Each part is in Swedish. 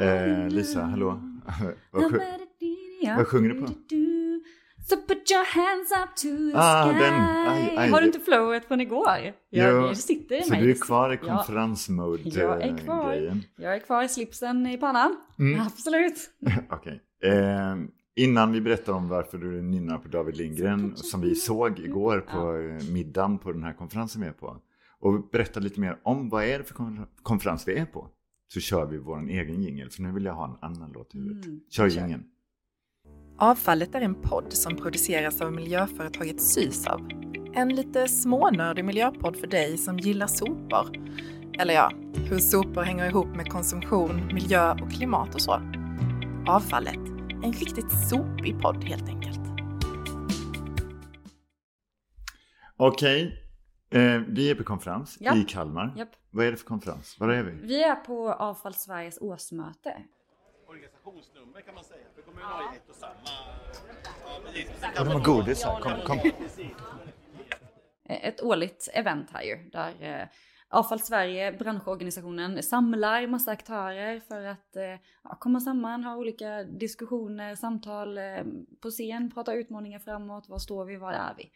Eh, Lisa, hallå? vad, sjö- vad sjunger du på? So put your hands up to the Ah, sky. den. Aj, aj. Har du inte flowet från igår? Jag, Jo, sitter i Så mig. du är kvar i Ja. konferensmode Jag är kvar. grejen? Jag är kvar i slipsen i pannan. Mm. Absolut. Okej. Eh, innan vi berättar om varför du nynnar på David Lindgren, som vi såg igår på middagen på den här konferensen vi är på, och berätta lite mer om vad är det för kon- konferens vi är på, så kör vi vår egen jingel, för nu vill jag ha en annan låt i huvudet. Mm, Kör jingeln. Avfallet är en podd som produceras av miljöföretaget Sysav. En lite smånördig miljöpodd för dig som gillar sopor. Eller ja, hur sopor hänger ihop med konsumtion, miljö och klimat och så. Avfallet. En riktigt sopig podd helt enkelt. Okej, vi är på konferens Ja. i Kalmar. Japp. Vad är det för konferens? Var är vi? Vi är på Avfall Sveriges årsmöte. organisationsnummer kan man säga. För kommunen har ju ett och samma. Ja, de har godis här. Kom, kom. Eh, Ett årligt event här ju. Där eh, Avfall Sverige, branschorganisationen, samlar massa aktörer för att eh, ja, komma samman, ha olika diskussioner, samtal eh, på scen, prata utmaningar framåt. Var står vi? Var är vi?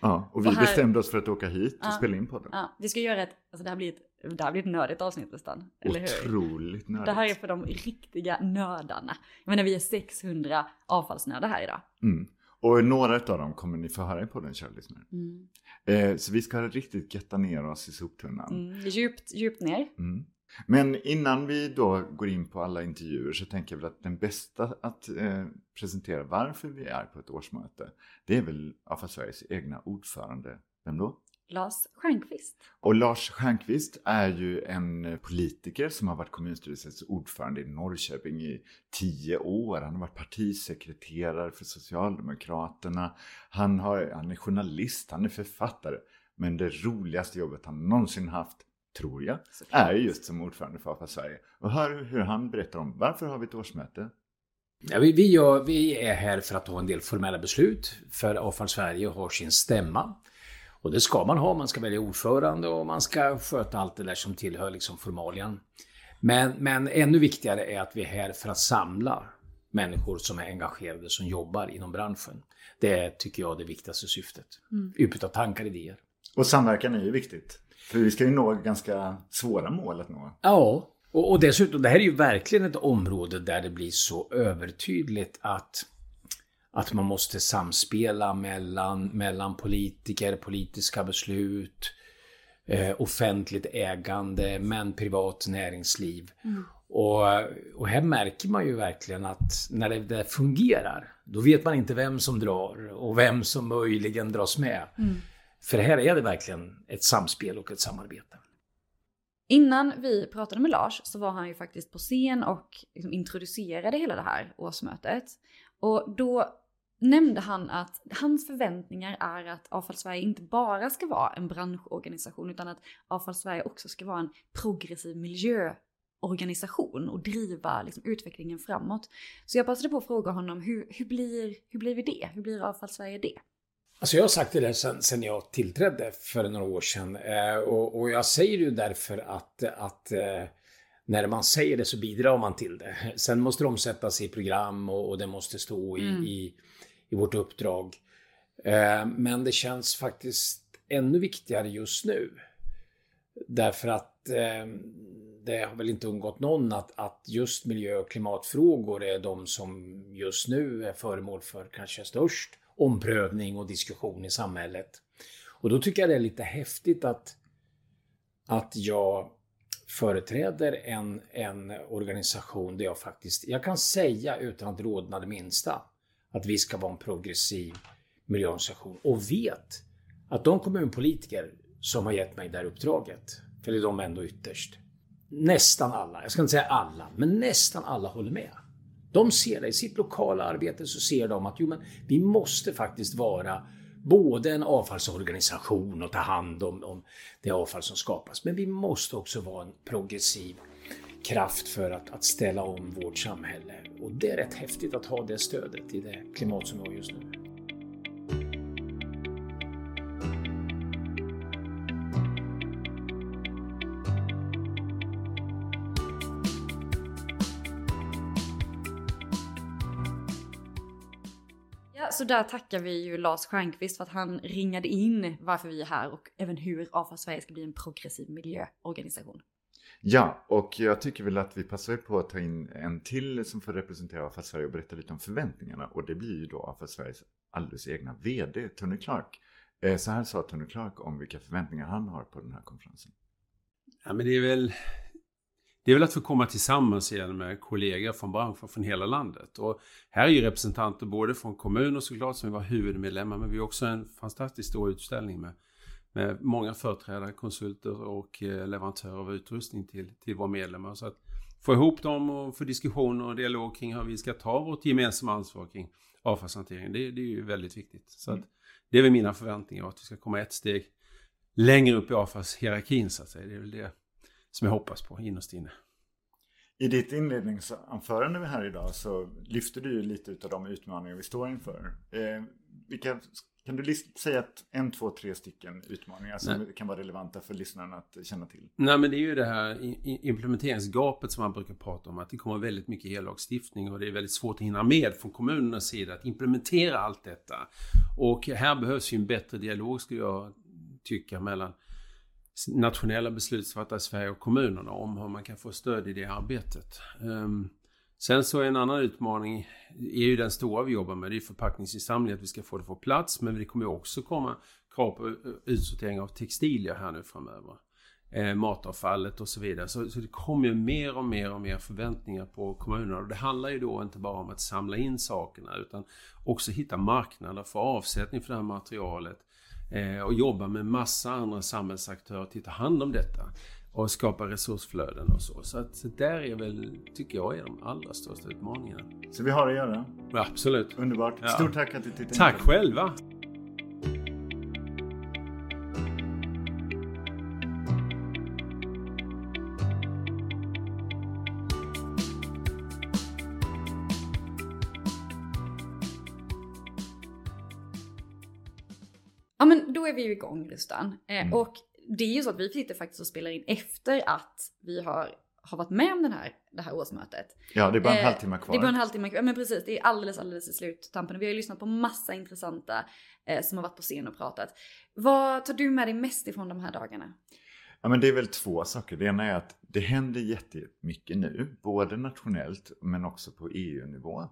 Ja, och vi Och här- bestämde oss för att åka hit och Ja. spela in podden. Ja, vi ska göra ett, alltså det här blir ett, det här blir ett nördigt avsnitt nästan. Eller hur? Otroligt nördigt. Det här är för de riktiga nördarna. Jag menar vi är 600 avfallsnördar här idag. Mm. Och några av dem kommer ni få höra i podden, kära lyssnare. Mm. Eh, så vi ska riktigt götta ner oss i soptunnan. Mm. Djupt, djupt ner. Mm. Men innan vi då går in på alla intervjuer så tänker jag väl att den bästa att eh, presentera varför vi är på ett årsmöte, det är väl Avfall Sveriges egna ordförande. Vem då? Lars Stjernkvist. Och Lars Stjernkvist är ju en politiker som har varit kommunstyrelsens ordförande i Norrköping i tio år. Han har varit partisekreterare för Socialdemokraterna. Han, har, han är journalist, han är författare. Men det roligaste jobbet han någonsin haft, tror jag, är just som ordförande för AFA Sverige. Och hör hur han berättar om varför har vi ett årsmöte? Ja, vi, vi, gör, vi är här för att ta en del formella beslut. För Avfall Sverige har sin stämma. Och det ska man ha. Man ska välja ordförande och man ska sköta allt det där som tillhör liksom formalian. Men, men ännu viktigare är att vi är här för att samla människor som är engagerade, som jobbar inom branschen. Det är, tycker jag, det viktigaste syftet. Utbyta tankar, idéer. Och samverkan är ju viktigt. För vi ska ju nå ganska svåra mål att nå. Ja, och, och dessutom, det här är ju verkligen ett område där det blir så övertydligt att, att man måste samspela mellan, mellan politiker, politiska beslut, eh, offentligt ägande, men privat näringsliv. Och, och här märker man ju verkligen att när det, det fungerar, då vet man inte vem som drar och vem som möjligen dras med. För här är det verkligen ett samspel och ett samarbete. Innan vi pratade med Lars så var han ju faktiskt på scen och liksom introducerade hela det här årsmötet. Och då nämnde han att hans förväntningar är att Avfall Sverige inte bara ska vara en branschorganisation utan att Avfall Sverige också ska vara en progressiv miljöorganisation och driva liksom, utvecklingen framåt. Så jag passade på att fråga honom hur, hur, blir, hur blir vi det? Hur blir Avfall Sverige det? Alltså jag har sagt det där sen, sen jag tillträdde för några år sedan. Eh, och, och jag säger det ju därför att, att eh, när man säger det så bidrar man till det. Sen måste det omsättas i program och, och det måste stå i, i, i vårt uppdrag. Eh, men det känns faktiskt ännu viktigare just nu. Därför att eh, det har väl inte undgått någon att, att just miljö och klimatfrågor är de som just nu är föremål för kanske störst omprövning och diskussion i samhället. Och då tycker jag det är lite häftigt att, att jag företräder en, en organisation där jag faktiskt, jag kan säga utan att rodna det minsta, att vi ska vara en progressiv miljöorganisation och vet att de kommunpolitiker som har gett mig det här uppdraget, för det är de ändå ytterst, nästan alla, jag ska inte säga alla, men nästan alla håller med. De ser det i sitt lokala arbete så ser de att jo, men vi måste faktiskt vara både en avfallsorganisation och ta hand om, om det avfall som skapas. Men vi måste också vara en progressiv kraft för att, att ställa om vårt samhälle. Och det är rätt häftigt att ha det stödet i det klimat som vi har just nu. Så där tackar vi ju Lars Stjernkvist för att han ringade in varför vi är här och även hur Avfall Sverige ska bli en progressiv miljöorganisation. Ja, och jag tycker väl att vi passar på att ta in en till som får representera Avfall Sverige och berätta lite om förväntningarna. Och det blir ju då Avfall Sveriges alldeles egna VD, Tony Clark. Eh, Så här sa Tony Clark om vilka förväntningar han har på den här konferensen. Ja, men det är väl... Det är väl att få komma tillsammans igen med kollegor från branschen från hela landet. Och här är ju representanter både från kommuner såklart som var huvudmedlemmar men vi har också en fantastiskt stor utställning med, med många företrädare, konsulter och eh, leverantörer av utrustning till, till våra medlemmar. Så att få ihop dem och få diskussioner och dialog kring hur vi ska ta vårt gemensamma ansvar kring avfallshanteringen. Det, det är ju väldigt viktigt. Så att det är väl mina förväntningar att vi ska komma ett steg längre upp i avfallshierarkin så att säga. Det är väl det som jag hoppas på innerst inne. I ditt inledningsanförande här idag så lyfter du ju lite av de utmaningar vi står inför. Eh, vilka, kan du säga att en, två, tre stycken utmaningar som Nej. kan vara relevanta för lyssnarna att känna till? Nej men det är ju det här implementeringsgapet som man brukar prata om. Att det kommer väldigt mycket e-lagstiftning och det är väldigt svårt att hinna med från kommunernas sida att implementera allt detta. Och här behövs ju en bättre dialog skulle jag tycka mellan nationella beslutsfattare i Sverige och kommunerna om hur man kan få stöd i det arbetet. Ehm, sen så är en annan utmaning, är ju den stora vi jobbar med, det är förpackningsinsamling, att vi ska få det på plats. Men det kommer ju också komma krav på eh, utsortering av textilier här nu framöver. Eh, matavfallet och så vidare. Så, så det kommer ju mer och mer och mer förväntningar på kommunerna. Och det handlar ju då inte bara om att samla in sakerna utan också hitta marknader för avsättning för det här materialet. Eh, och jobba med massa andra samhällsaktörer till att ta hand om detta. Och skapa resursflöden och så. Så att så där är väl, tycker jag, är de allra största utmaningarna. Så vi har att göra. Ja, absolut. Underbart. Ja. Stort tack att du tittade Tack själva! Är vi ju igång Rustan. Eh, Mm. Och det är ju så att vi sitter faktiskt och spelar in efter att vi har, har varit med om den här, det här årsmötet. Ja, det är bara en Eh, halvtimme kvar. Det är bara en halvtimme kvar. Men precis, det är alldeles, alldeles i sluttampen. Vi har ju lyssnat på massa intressanta eh, som har varit på scen och pratat. Vad tar du med dig mest ifrån de här dagarna? Ja, men det är väl två saker. Det ena är att det händer jättemycket nu, både nationellt men också på EU-nivå.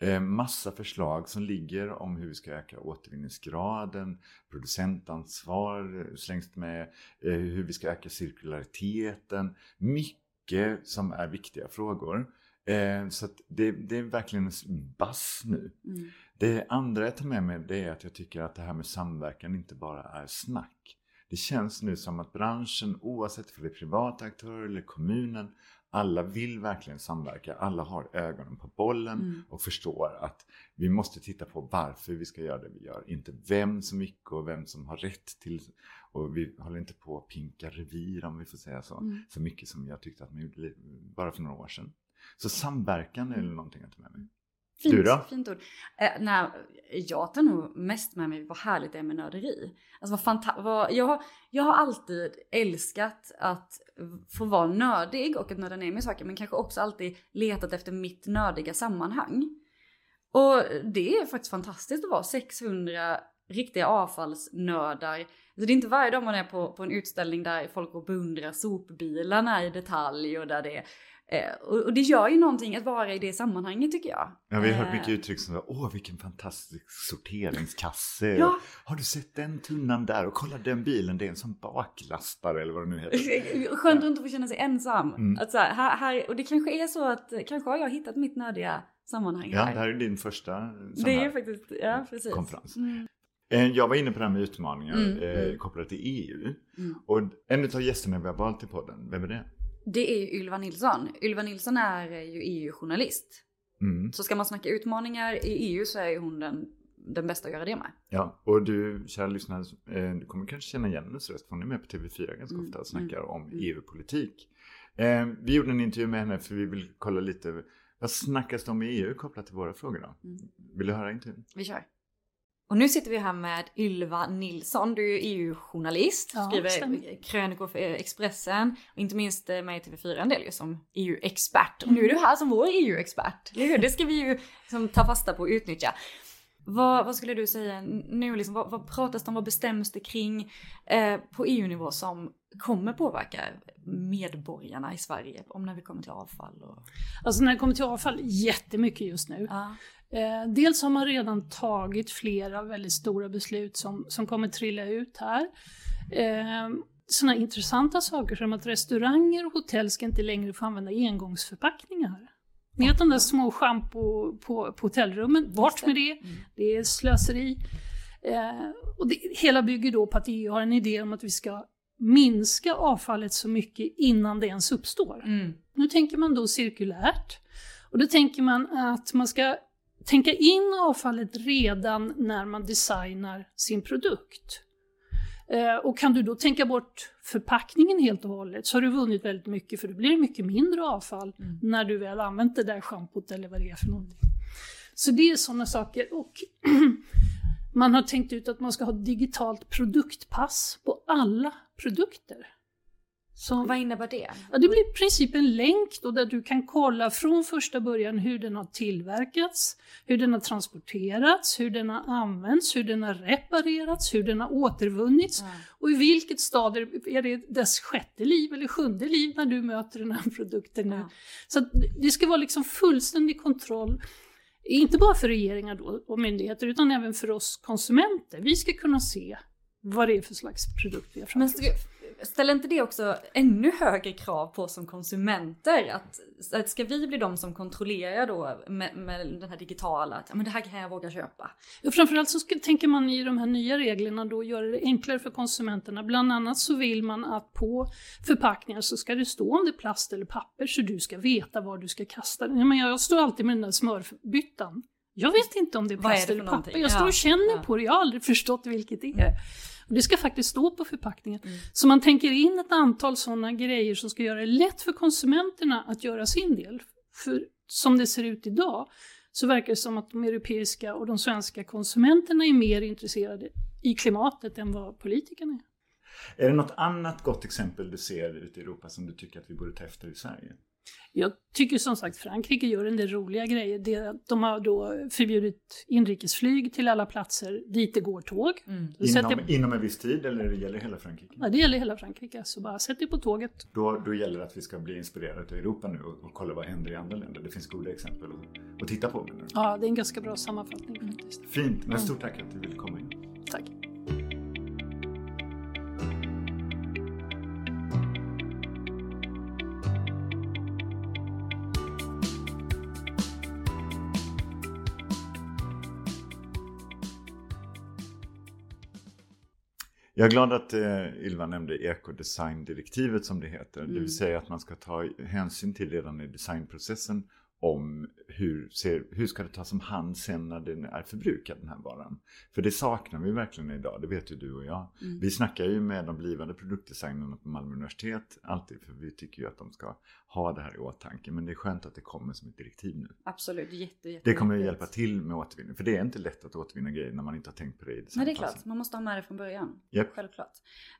Eh, massa förslag som ligger om hur vi ska öka återvinningsgraden, producentansvar eh, slängs med, eh, hur vi ska öka cirkulariteten. Mycket som är viktiga frågor. Så det, det är verkligen en bass nu. Mm. Det andra jag tar med mig det är att jag tycker att det här med samverkan inte bara är snack. Det känns nu som att branschen, oavsett om det är privata aktörer eller kommunen, alla vill verkligen samverka. Alla har ögonen på bollen Mm. och förstår att vi måste titta på varför vi ska göra det vi gör. Inte vem som mycket och vem som har rätt till. Och vi håller inte på att pinka revir om vi får säga så. Mm. Så mycket som jag tyckte att man gjorde bara för några år sedan. Så samverkan är någonting att ta med mig. Fint, Du då? Fint ord. Eh, nej, jag tar nog mest med mig vad härligt det är med nörderi. Alltså vad fanta- vad, jag, har, jag har alltid älskat att få vara nördig och att nörda ner mig i saker men kanske också alltid letat efter mitt nördiga sammanhang. Och det är faktiskt fantastiskt att vara 600 riktiga avfallsnördar. Så det är inte varje dag man är på, på en utställning där folk går och beundrar sopbilarna i detalj och där det är och, och det gör ju någonting att vara i det sammanhanget tycker jag. Ja, vi har hört Eh, mycket uttryck som åh vilken fantastisk sorteringskasse. Ja. Har du sett den tunnan där? Och kolla den bilen, det är en sån baklastare eller vad det nu heter. Skönt att inte få känna sig ensam. Mm. Att så här, här, och det kanske är så att kanske har jag hittat mitt nördiga sammanhang Ja, här. det här är din första det är faktiskt, ja precis. konferens. Mm. Eh, Jag var inne på det här med utmaningar Mm, eh, mm. kopplat till EU. Mm. Och en av gästerna vi har valt i podden, vem är det? Det är ju Ylva Nilsson. Ylva Nilsson är ju EU-journalist. Mm. Så ska man snacka utmaningar i EU så är ju hon den, den bästa att göra det med. Ja, och du kära lyssnare, eh, du kommer kanske känna igen hennes röst. för Hon är med på TV4 ganska Mm, ofta och snackar om mm. EU-politik. Eh, vi gjorde en intervju med henne för vi vill kolla lite, vad snackas om i EU kopplat till våra frågor då? Mm. Vill du höra intervjun? Vi kör. Och nu sitter vi här med Ylva Nilsson. Du är ju EU-journalist, Ja, skriver stämmer. krönikor för eh, Expressen och inte minst eh, med i TV4 en del ju som EU-expert. Och nu är du här som vår EU-expert? Det ska vi ju liksom ta fasta på och utnyttja. Vad, vad skulle du säga nu, liksom, vad, vad pratas det om, vad bestäms det kring eh, på EU-nivå som kommer påverka medborgarna i Sverige om när vi kommer till avfall? Och... Alltså när det kommer till avfall, jättemycket just nu. Ja. Eh, dels har man redan tagit flera väldigt stora beslut som, som kommer trilla ut här. Eh, sådana intressanta saker som att restauranger och hotell ska inte längre få använda engångsförpackningar. Ni vet de där små schampo på, på hotellrummen, bort med det. Det är slöseri. Eh, och det, hela bygger då på att EU har en idé om att vi ska minska avfallet så mycket innan det ens uppstår. Mm. Nu tänker man då cirkulärt. Och då tänker man att man ska tänka in avfallet redan när man designar sin produkt. Eh, och kan du då tänka bort förpackningen helt och hållet så har du vunnit väldigt mycket för då blir det mycket mindre avfall Mm. när du väl använt det där schampot eller vad det är för någonting. Så det är sådana saker. Och man har tänkt ut att man ska ha digitalt produktpass på alla produkter. Så, Vad innebär det? Ja, det blir i princip en länk då där du kan kolla från första början hur den har tillverkats, hur den har transporterats, hur den har använts, hur den har reparerats, hur den har återvunnits Ja. och i vilket stadie är det dess sjätte liv eller sjunde liv när du möter den här produkten nu. Ja. Så det ska vara liksom fullständig kontroll, inte bara för regeringar då och myndigheter utan även för oss konsumenter. Vi ska kunna se vad det är för slags produkt vi har framför oss. Ställer inte det också ännu högre krav på oss som konsumenter? Att, att ska vi bli de som kontrollerar då med, med den här digitala, att men det här kan jag våga köpa? Ja, framförallt så ska, tänker man i de här nya reglerna då göra det enklare för konsumenterna. Bland annat så vill man att på förpackningar så ska det stå om det är plast eller papper så du ska veta var du ska kasta den. Men jag står alltid med den där smörbyttan. Jag vet inte om det är plast eller papper. Jag står och känner ja. på det. Jag har aldrig förstått vilket det är. Det ska faktiskt stå på förpackningen. Mm. Så man tänker in ett antal sådana grejer som ska göra det lätt för konsumenterna att göra sin del. För som det ser ut idag så verkar det som att de europeiska och de svenska konsumenterna är mer intresserade i klimatet än vad politikerna är. Är det något annat gott exempel du ser ute i Europa som du tycker att vi borde ta efter i Sverige? Jag tycker som sagt Frankrike gör en del roliga grejer. Det, de har då förbjudit inrikesflyg till alla platser dit det går tåg. Sätt Inom, er- inom en viss tid eller gäller det hela Frankrike? Ja, det gäller hela Frankrike, så bara sätt er på tåget. Då, då gäller det att vi ska bli inspirerade av Europa nu och, och kolla vad händer i andra länder. Det finns goda exempel att, att titta på. du? Ja, det är en ganska bra sammanfattning faktiskt. Fint, men stort tack att du ville komma in. Tack. Jag är glad att eh, Ylva nämnde ekodesigndirektivet som det heter. Det Mm. vill säga att man ska ta hänsyn till redan i designprocessen om hur, ser, hur ska det tas om hand sen när den är förbrukad den här varan. För det saknar vi verkligen idag, det vet ju du och jag. Mm. Vi snackar ju med de blivande produktdesignerna på Malmö universitet alltid för vi tycker ju att de ska ha det här i åtanke. Men det är skönt att det kommer som ett direktiv nu. Absolut, jätte, jätte Det kommer att hjälpa till med återvinning. För det är inte lätt att återvinna grejer när man inte har tänkt på det i Nej det är klart, man måste ha med det från början. Japp. Självklart.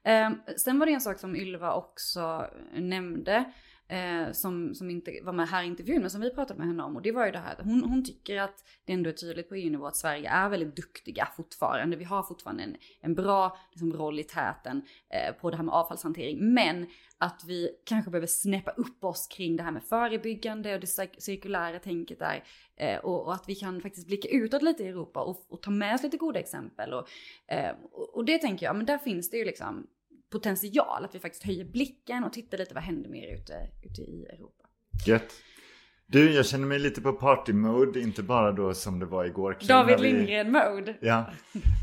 Eh, sen var det en sak som Ylva också nämnde. Eh, som, som inte var med här i intervjun men som vi pratade med henne om. Och det var ju det här att hon, hon tycker att det ändå är tydligt på EU-nivå att Sverige är väldigt duktiga fortfarande. Vi har fortfarande en, en bra liksom, roll i täten eh, på det här med avfallshantering. Men att vi kanske behöver snäppa upp oss kring det här med förebyggande och det cir- cirkulära tänket där. Eh, och, och att vi kan faktiskt blicka utåt lite i Europa och, och ta med oss lite goda exempel. Och, eh, och, och det tänker jag, men där finns det ju liksom potential att vi faktiskt höjer blicken och tittar lite vad händer mer ute, ute i Europa. Gött. Du, jag känner mig lite på party mode, inte bara då som det var igår kväll. David när vi- Lindgren-mode. Ja.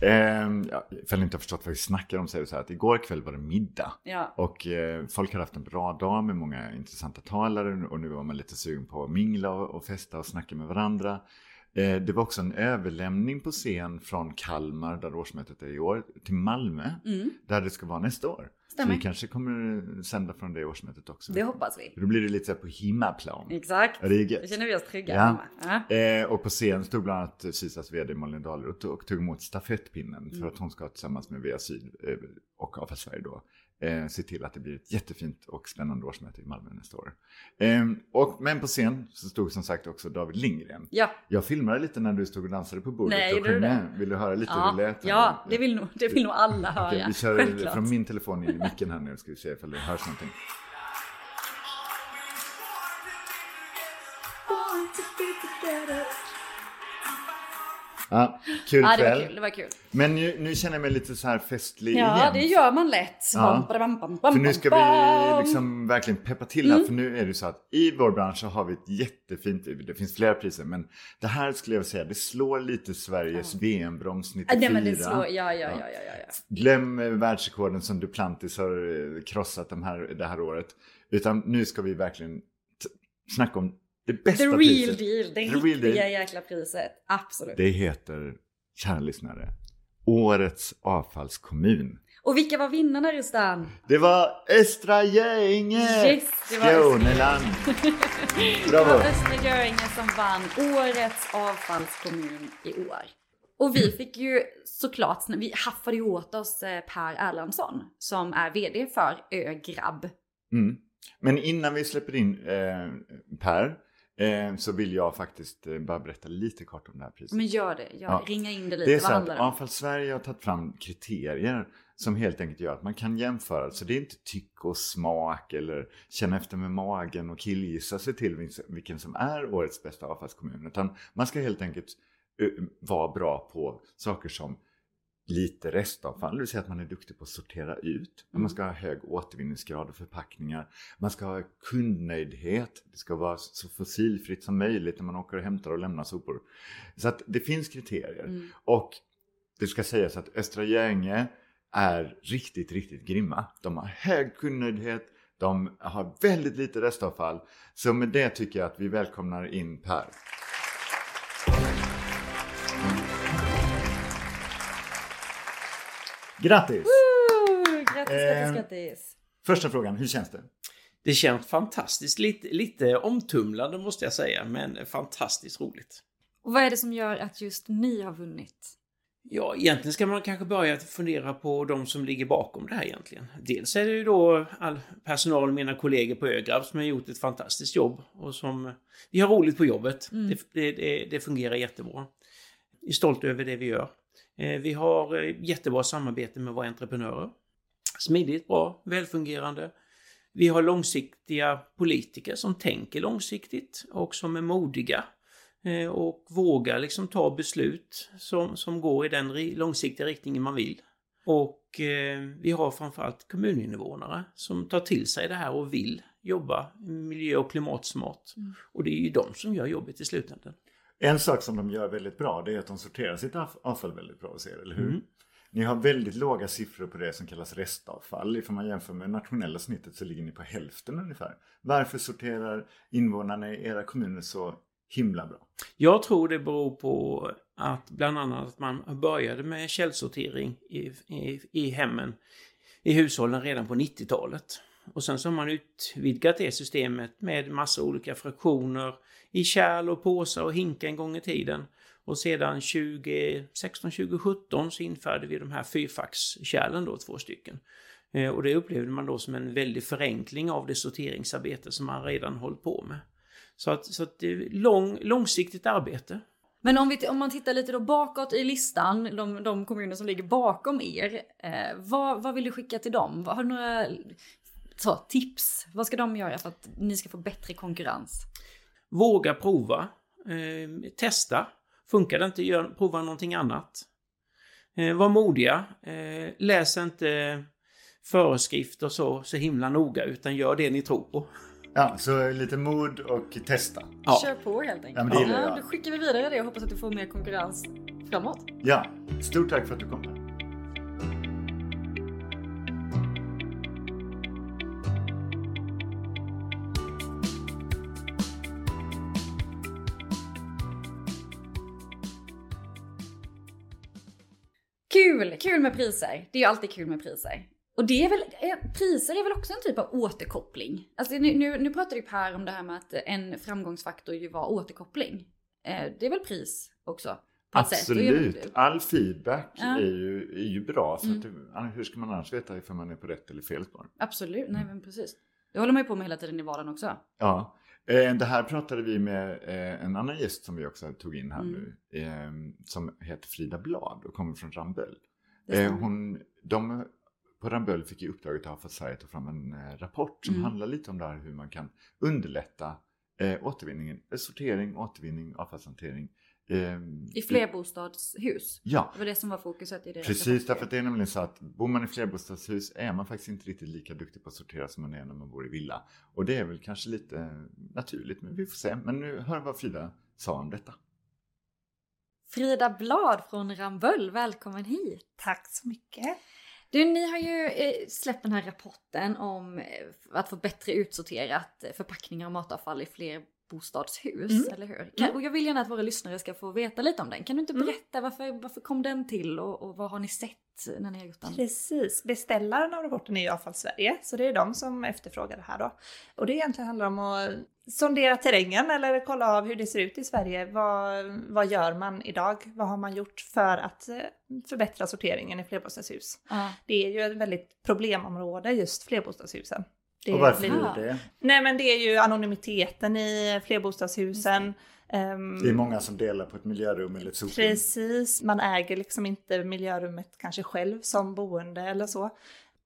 Ehm, ja. Ifall ni inte har förstått vad vi snackar om så är det så här att igår kväll var det middag. Ja. Och eh, folk hade haft en bra dag med många intressanta talare och nu var man lite sugen på att mingla och, och festa och snacka med varandra. Eh, det var också en överlämning på scen från Kalmar, där årsmötet är i år, till Malmö, Mm, där det ska vara nästa år. Så Stämmer. vi kanske kommer sända från det årsmötet också. det hoppas vi. Då blir det lite så på himmaplan. Exakt. Ja, det är Då känner vi oss trygga. Ja. hemma. Ja. Eh, och på scen stod bland annat Sisas vd Malin Dahlerud och, tog emot stafettpinnen Mm. för att hon ska tillsammans med Via Syd eh, och Avfall Sverige då eh, se till att det blir ett jättefint och spännande årsmöte i Malmö nästa år. Eh, och, men på scen så stod som sagt också David Lindgren. Ja. Jag filmade lite när du stod och dansade på bordet Nej, och sjöng det? med. Vill du höra lite hur Ja, det lät? ja det, vill nog, det vill nog alla höra. Okej, vi kör Självklart. från min telefon in i micken här nu, ska vi se ifall det hörs någonting. Ja, kul Ja, det var kväll. kul. Det var kul. Men nu, nu känner jag mig lite så här festlig Ja, igen. det gör man lätt. Ja. Bam, bam, bam, bam, För nu ska vi liksom verkligen peppa till här. Mm. För nu är det så att i vår bransch så har vi ett jättefint, det finns flera priser, men det här skulle jag säga, det slår lite Sveriges VM-broms 94. Ja, Nej, men det slår, ja, ja, ja, ja, ja, ja. Glöm eh, världsrekorden som Duplantis har eh, krossat de här, det här året. Utan nu ska vi verkligen snacka om det bästa The real priset. deal, det The real deal. jäkla priset. Absolut. Det heter, kära lyssnare, Årets avfallskommun. Och vilka var vinnarna Rustan? Det var Östra Göinge! Yes, det var Skåneland! Det Bravo! var Östra Göinge som vann Årets avfallskommun i år. Och vi fick ju såklart, vi haffade ju åt oss eh, Per Erlandsson som är vd för Ögrabb. Mm. Men innan vi släpper in eh, Per eh, så vill jag faktiskt eh, bara berätta lite kort om det här priset. Men gör det, gör Ja. ringa in det lite, Det är vad så att det om? Avfall Sverige har tagit fram kriterier som helt enkelt gör att man kan jämföra. Så det är inte tycke och smak eller känna efter med magen och killgissa sig till vilken- vilken som är årets bästa avfallskommun. Utan man ska helt enkelt eh, vara bra på saker som lite restavfall, det vill säga att man är duktig på att sortera ut. Man ska ha hög återvinningsgrad av förpackningar. Man ska ha kundnöjdhet. Det ska vara så fossilfritt som möjligt när man åker och hämtar och lämnar sopor. Så att det finns kriterier. Och det ska sägas att Östra Göinge är riktigt, riktigt grymma. De har hög kundnöjdhet. De har väldigt lite restavfall. Så med det tycker jag att vi välkomnar in Per. Grattis! Woo! Grattis, grattis, Ehm, grattis. Första frågan, hur känns det? Det känns fantastiskt. Lite, lite omtumlande måste jag säga, men fantastiskt roligt. Och vad är det som gör att just ni har vunnit? Ja, egentligen ska man kanske börja fundera på de som ligger bakom det här egentligen. Dels är det ju då all personal, mina kollegor på Ögrab som har gjort ett fantastiskt jobb och som... Vi har roligt på jobbet. Det, det, det, det fungerar jättebra. Vi är stolta över det vi gör. Eh, Vi har eh, jättebra samarbete med våra entreprenörer. Smidigt, bra, välfungerande. Vi har långsiktiga politiker som tänker långsiktigt och som är modiga eh, och vågar liksom ta beslut som, som går i den långsiktiga riktningen man vill. Och eh, vi har framförallt kommuninvånare som tar till sig det här och vill jobba miljö och klimatsmart. Och det är ju de som gör jobbet i slutändan. En sak som de gör väldigt bra det är att de sorterar sitt av- avfall väldigt bra hos er, eller hur? Ni har väldigt låga siffror på det som kallas restavfall. Ifall man jämför med nationella snittet så ligger ni på hälften ungefär. Varför sorterar invånarna i era kommuner så himla bra? Jag tror det beror på att bland annat att man började med källsortering i, i, i hemmen, i hushållen redan på 90-talet. Och sen så har man utvidgat det systemet med massa olika fraktioner i kärl och påsar och hinkar en gång i tiden. Och sedan 2016-2017 så införde vi de här fyrfackskärlen då, två stycken. Eh, och det upplevde man då som en väldig förenkling av det sorteringsarbete som man redan hållit på med. Så att, så att det är lång, långsiktigt arbete. Men om, vi, om man tittar lite då bakåt i listan, de, de kommuner som ligger bakom er, eh, vad, vad vill du skicka till dem? Har du några så, tips? Vad ska de göra för att ni ska få bättre konkurrens? Våga prova. Eh, testa. Funkar det inte, gör, prova någonting annat. Eh, var modiga. Eh, läs inte föreskrifter så, så himla noga, utan gör det ni tror på. Ja, så lite mod och testa. Ja. Kör på helt enkelt. Ja, men det jag. Då skickar vi vidare det och hoppas att du får mer konkurrens framåt. Ja, stort tack för att du kom. Kul! Kul med priser. Det är ju alltid kul med priser. Och det är väl, eh, priser är väl också en typ av återkoppling. Alltså nu, nu, nu pratade ju Per om det här med att en framgångsfaktor ju var återkoppling. Eh, det är väl pris också sätt. Absolut. All feedback Ja. är, ju, är ju bra. För Mm. att hur ska man annars veta ifall man är på rätt eller fel spår? Absolut, Mm. nej men precis. Det håller man ju på med hela tiden i vardagen också. Ja, det här pratade vi med eh, en annan gäst som vi också tog in här Mm. nu. Eh, som heter Frida Blad och kommer från Ramböll. Eh, hon, de på Ramböll fick i uppdraget av Sverige att ta fram en eh, rapport som Mm. handlar lite om det här hur man kan underlätta eh, återvinningen, eh, sortering, återvinning, avfallshantering. Eh, I flerbostadshus. Ja, Det var det som var fokuset i deras Precis, därför att det är nämligen så att bor man i flerbostadshus är man faktiskt inte riktigt lika duktig på att sortera som man är när man bor i villa. Och det är väl kanske lite naturligt, men vi får se. Men nu hör vad Frida sa om detta. Frida Blad från Ramböll, välkommen hit! Tack så mycket. Du, ni har ju eh, släppt den här rapporten om eh, att få bättre utsorterat förpackningar och matavfall i fler bostadshus, Mm. eller hur? Kan, och jag vill gärna att våra lyssnare ska få veta lite om den. Kan du inte Mm. berätta varför, varför kom den till och, och vad har ni sett när ni har gjort den? Precis, beställaren av rapporten är ju Avfall Sverige, så det är de som efterfrågar det här då. Och det egentligen handlar om att sondera terrängen eller kolla av hur det ser ut i Sverige. Vad, vad gör man idag? Vad har man gjort för att eh, förbättra sorteringen i flerbostadshus? Ja. Det är ju ett väldigt problemområde just flerbostadshusen. Det Och varför blir- är det? Nej men det är ju anonymiteten i flerbostadshusen. Ehm, Det är många som delar på ett miljörum eller ett soprum. Precis, man äger liksom inte miljörummet kanske själv som boende eller så.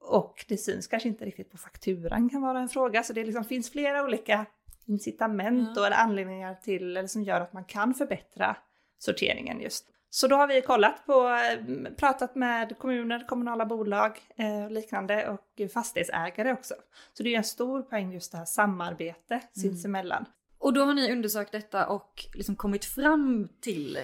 Och det syns kanske inte riktigt på fakturan kan vara en fråga. Så det liksom finns flera olika incitament Ja. och eller anledningar till, eller som gör att man kan förbättra sorteringen just. Så då har vi kollat på, eh, pratat med kommuner, kommunala bolag eh, och liknande och fastighetsägare också. Så det är en stor poäng just det här samarbete sinsemellan. Och då har ni undersökt detta och liksom kommit fram till eh,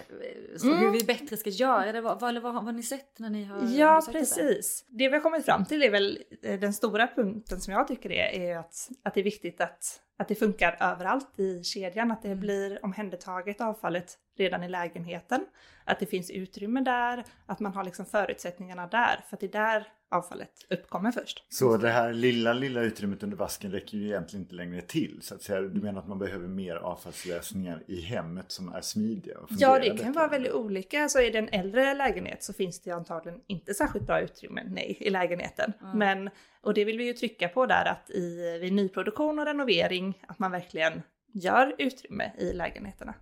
Mm. hur vi bättre ska göra det. Vad, vad, vad vad har ni sett när ni har Ja, precis. Det vi har kommit fram till är väl den stora punkten som jag tycker är, är att, att det är viktigt att, att det funkar överallt i kedjan, att det Mm. blir omhändertaget avfallet redan i lägenheten, att det finns utrymme där, att man har liksom förutsättningarna där, för att det är där avfallet uppkommer först. Så det här lilla, lilla utrymmet under vasken räcker ju egentligen inte längre till. Så att säga. Du menar att man behöver mer avfallslösningar i hemmet som är smidiga? Och Ja, det kan vara väldigt olika. Alltså i den äldre lägenhet så finns det antagligen inte särskilt bra utrymme, nej, i lägenheten. Mm. Men, och det vill vi ju trycka på där att i, vid nyproduktion och renovering, att man verkligen gör utrymme i lägenheterna.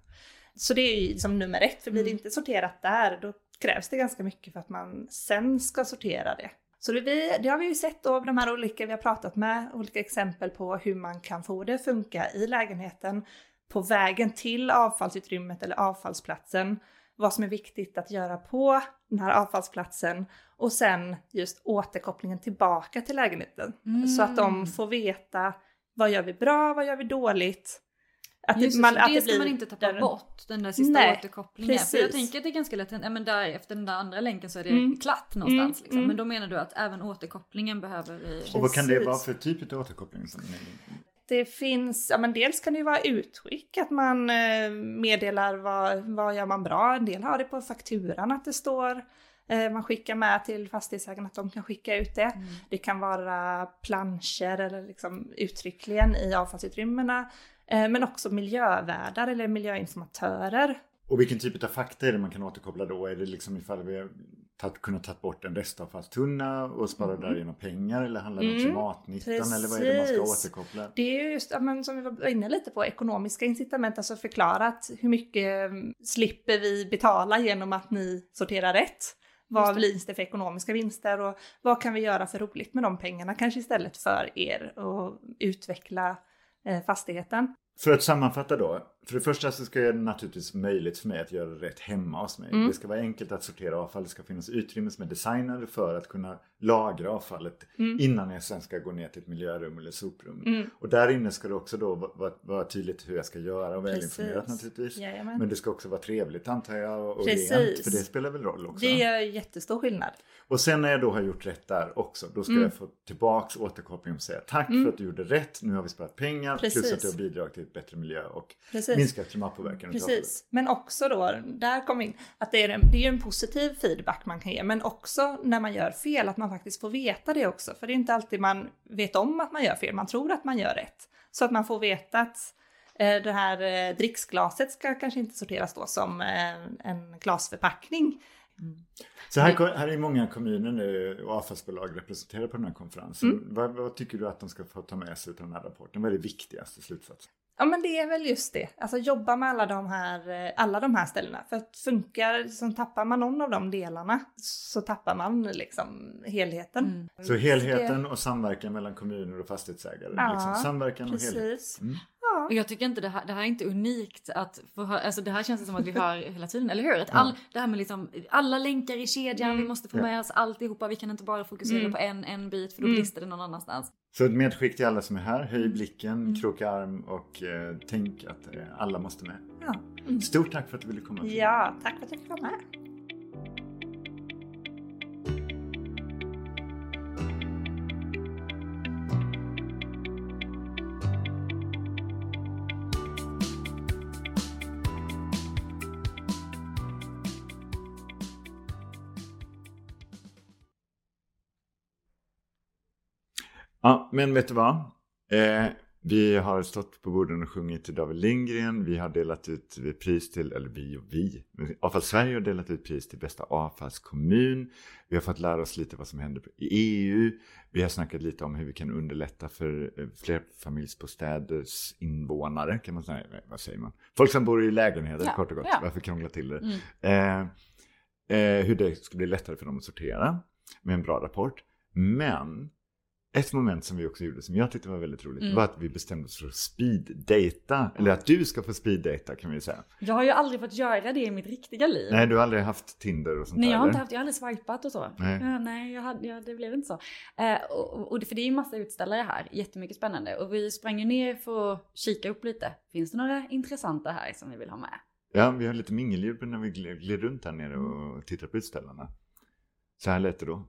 Så det är ju som nummer ett, för blir det Mm. inte sorterat där, då krävs det ganska mycket för att man sen ska sortera det. Så det, vi, det har vi ju sett då, de här olika vi har pratat med, olika exempel på hur man kan få det att funka i lägenheten, på vägen till avfallsutrymmet eller avfallsplatsen, vad som är viktigt att göra på den här avfallsplatsen och sen just återkopplingen tillbaka till lägenheten. Mm. Så att de får veta vad gör vi bra, vad gör vi dåligt. Att Just det, så det ska blir man inte tappa där- bort, den där sista Nej, återkopplingen. För jag precis. tänker att det är ganska lätt, ja men där efter den där andra länken så är det Mm. klart någonstans Mm, liksom. mm. Men då menar du att även återkopplingen behöver vi... Och vad kan det Precis. vara för typ av återkoppling? Som ni... Det finns, ja men dels kan det ju vara utskick, att man eh, meddelar vad, vad gör man bra. En del har det på fakturan att det står, eh, man skickar med till fastighetsägarna att de kan skicka ut det. Mm. Det kan vara planscher eller liksom uttryckligen i avfallsutrymmena. Eh, men också miljövärdar eller miljöinformatörer. Och vilken typ av fakta är det man kan återkoppla då? Är det liksom ifall vi har kunnat ta bort en restavfallstunna och spara därigenom pengar? Eller handlar det om Mm, klimatnyttan? Eller vad är det man ska precis. återkoppla? Det är ju just, men som vi var inne lite på, ekonomiska incitament, alltså förklarat hur mycket mm, slipper vi betala genom att ni sorterar rätt? Vad blir det för ekonomiska vinster och vad kan vi göra för roligt med de pengarna kanske istället för er och utveckla eh, Eh, fastigheten? För att sammanfatta då. För det första så ska det naturligtvis möjligt för mig att göra rätt hemma hos mig. Mm. Det ska vara enkelt att sortera avfall. Det ska finnas utrymme som är designade för att kunna lagra avfallet Mm. innan jag sen ska gå ner till ett miljörum eller soprum. Mm. Och där inne ska det också då vara, vara, tydligt hur jag ska göra och välinformerat naturligtvis. Jajamän. Men det ska också vara trevligt antar jag och Precis. rent. För det spelar väl roll också. Det gör jättestor skillnad. Och sen när jag då har gjort rätt där också, då ska Mm. jag få tillbaks återkoppling och säga tack Mm. för att du gjorde rätt, nu har vi sparat pengar, plus Precis. att du har bidragit till ett bättre miljö och Precis. Minskat klimatpåverkan. utav Precis, men också då, där kommer in, att det är, en, det är en positiv feedback man kan ge, men också när man gör fel, att man faktiskt får veta det också. För det är inte alltid man vet om att man gör fel, man tror att man gör rätt. Så att man får veta att Eh, Det här eh, dricksglaset ska kanske inte sorteras då som eh, en glasförpackning. Så här, här är många kommuner nu och avfallsbolag representerade på den här konferensen. Mm. Vad, vad tycker du att de ska få ta med sig av den här rapporten? Vad är det viktigaste slutsatsen? Ja men det är väl just det, alltså jobba med alla de här, eh, alla de här ställena. För att funkar, liksom, tappar man någon av de delarna så tappar man liksom helheten. Mm. Så helheten och samverkan mellan kommuner och fastighetsägare. Ja, liksom samverkan och helhet. Mm. Ja. Och jag tycker inte det här, det här är inte unikt att få höra, alltså det här känns som att vi hör hela tiden, eller hur? Att all, det här med liksom, alla länkar i kedjan, Mm. vi måste få Ja. med oss alltihopa, vi kan inte bara fokusera Mm. på en, en bit för då Mm. brister det någon annanstans. Så ett medskick till alla som är här. Höj blicken, Mm. kroka arm och eh, tänk att eh, alla måste med. Ja. Stort tack för att du ville komma. ja, tack för att jag fick vara med. Ja, men vet du vad? Eh, vi har stått på borden och sjungit till David Lindgren. Vi har delat ut pris till, eller vi och vi, Avfall Sverige har delat ut pris till bästa avfallskommun. Vi har fått lära oss lite vad som händer i EU. Vi har snackat lite om hur vi kan underlätta för eh, flerfamiljsbostäders invånare, kan man säga. Vad säger man? Folk som bor i lägenheter, Ja, kort och gott. ja. Varför krångla till det? Mm. Eh, eh, hur det ska bli lättare för dem att sortera med en bra rapport. Men ett moment som vi också gjorde som jag tyckte var väldigt roligt Mm. var att vi bestämde oss för att speeddata. Eller att du ska få speeddata kan vi säga. Jag har ju aldrig fått göra det i mitt riktiga liv. Nej, du har aldrig haft Tinder och sånt Nej, där? jag har inte haft, jag har aldrig swipat och så. Nej. Ja, nej, jag hade, ja, det blev inte så. Eh, och, och för det är ju massa utställare här, jättemycket spännande. Och vi sprang ju ner för att kika upp lite. Finns det några intressanta här som vi vill ha med? Ja, vi har lite mingeljud när vi gled, gled runt här nere och tittade på utställarna. Så här lät det då.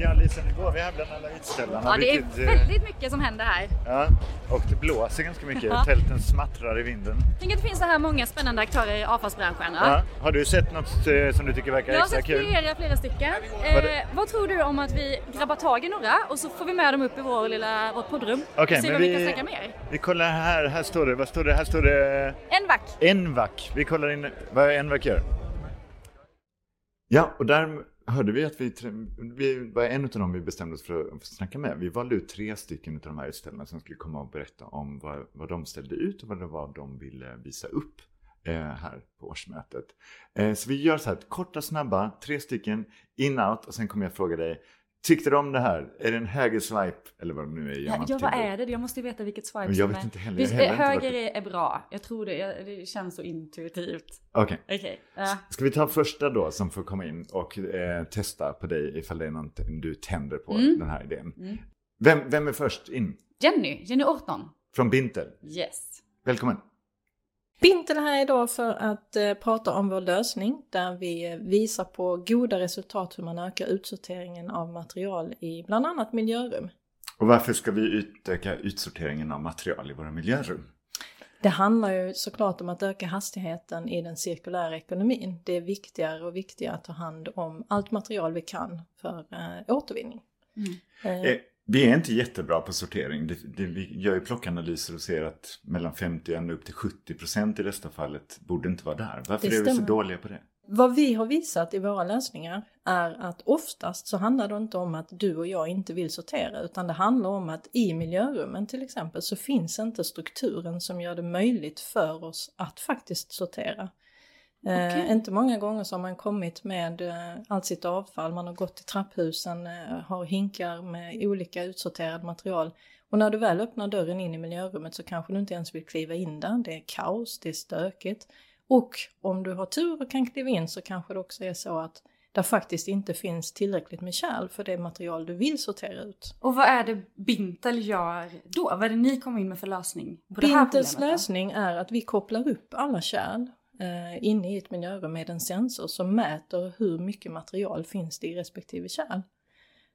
Ja, Lisa, nu går vi här bland alla utställarna. Ja, det är vilket, eh, väldigt mycket som händer här. Ja, och det blåser ganska mycket. Ja. Tälten smattrar i vinden. Tänk att det finns så här många spännande aktörer i avfallsbranschen. Ja. Ja. Har du sett något eh, som du tycker verkar Jag har extra sett kul? flera, flera stycken. Eh, vad tror du om att vi grabbar tag i några och så får vi med dem upp i vår lilla, vårt poddrum Okej, och se men vad vi vi- kan snacka mer. Vi kollar här, här står det, vad står det? Här står det En vack. Vi kollar in vad Envac gör. Ja, och där hörde vi att vi, vi var en av dem vi bestämde oss för att snacka med. Vi valde ut tre stycken av de här utställarna som skulle komma och berätta om vad, vad de ställde ut och vad det var de ville visa upp eh, här på årsmötet. Eh, så vi gör så här, korta, snabba, tre stycken, in-out och sen kommer jag fråga dig, tyckte du om det här? Är det en höger swipe eller vad det nu är? Ja, ja, vad är det? Jag måste ju veta vilket swipe jag vet är. inte heller. Visst, heller inte höger varit- är, bra. Jag tror det. Det känns så intuitivt. Okej. Okej. ja. Ska vi ta första då som får komma in och eh, testa på dig ifall det är någonting du tänder på Mm. den här idén. Mm. Vem, vem är först in? Jenny, Jenny Orton. Från Bintel. Yes. Välkommen. Bintel här idag för att eh, prata om vår lösning där vi eh, visar på goda resultat hur man ökar utsorteringen av material i bland annat miljörum. Och varför ska vi utöka utsorteringen av material i våra miljörum? Det handlar ju såklart om att öka hastigheten i den cirkulära ekonomin. Det är viktigare och viktigare att ta hand om allt material vi kan för eh, återvinning. Eh, Eh, vi är inte jättebra på sortering. Det, det, vi gör ju plockanalyser och ser att mellan 50 och upp till 70 procent i detta fallet borde inte vara där. Varför är vi så dåliga på det? Vad vi har visat i våra lösningar är att oftast så handlar det inte om att du och jag inte vill sortera utan det handlar om att i miljörummen till exempel så finns inte strukturen som gör det möjligt för oss att faktiskt sortera. Okej. Eh, inte många gånger så har man kommit med eh, allt sitt avfall, man har gått till trapphusen, eh, har hinkar med olika utsorterade material. Och när du väl öppnar dörren in i miljörummet så kanske du inte ens vill kliva in där, det är kaos, det är stökigt. Och om du har tur och kan kliva in så kanske det också är så att det faktiskt inte finns tillräckligt med kärl för det material du vill sortera ut. Och vad är det Bintel gör då? Vad är det ni kommer in med för lösning? På Bintels lösning är att vi kopplar upp alla kärl eh, inne i ett miljörum med en sensor som mäter hur mycket material finns det i respektive kärl.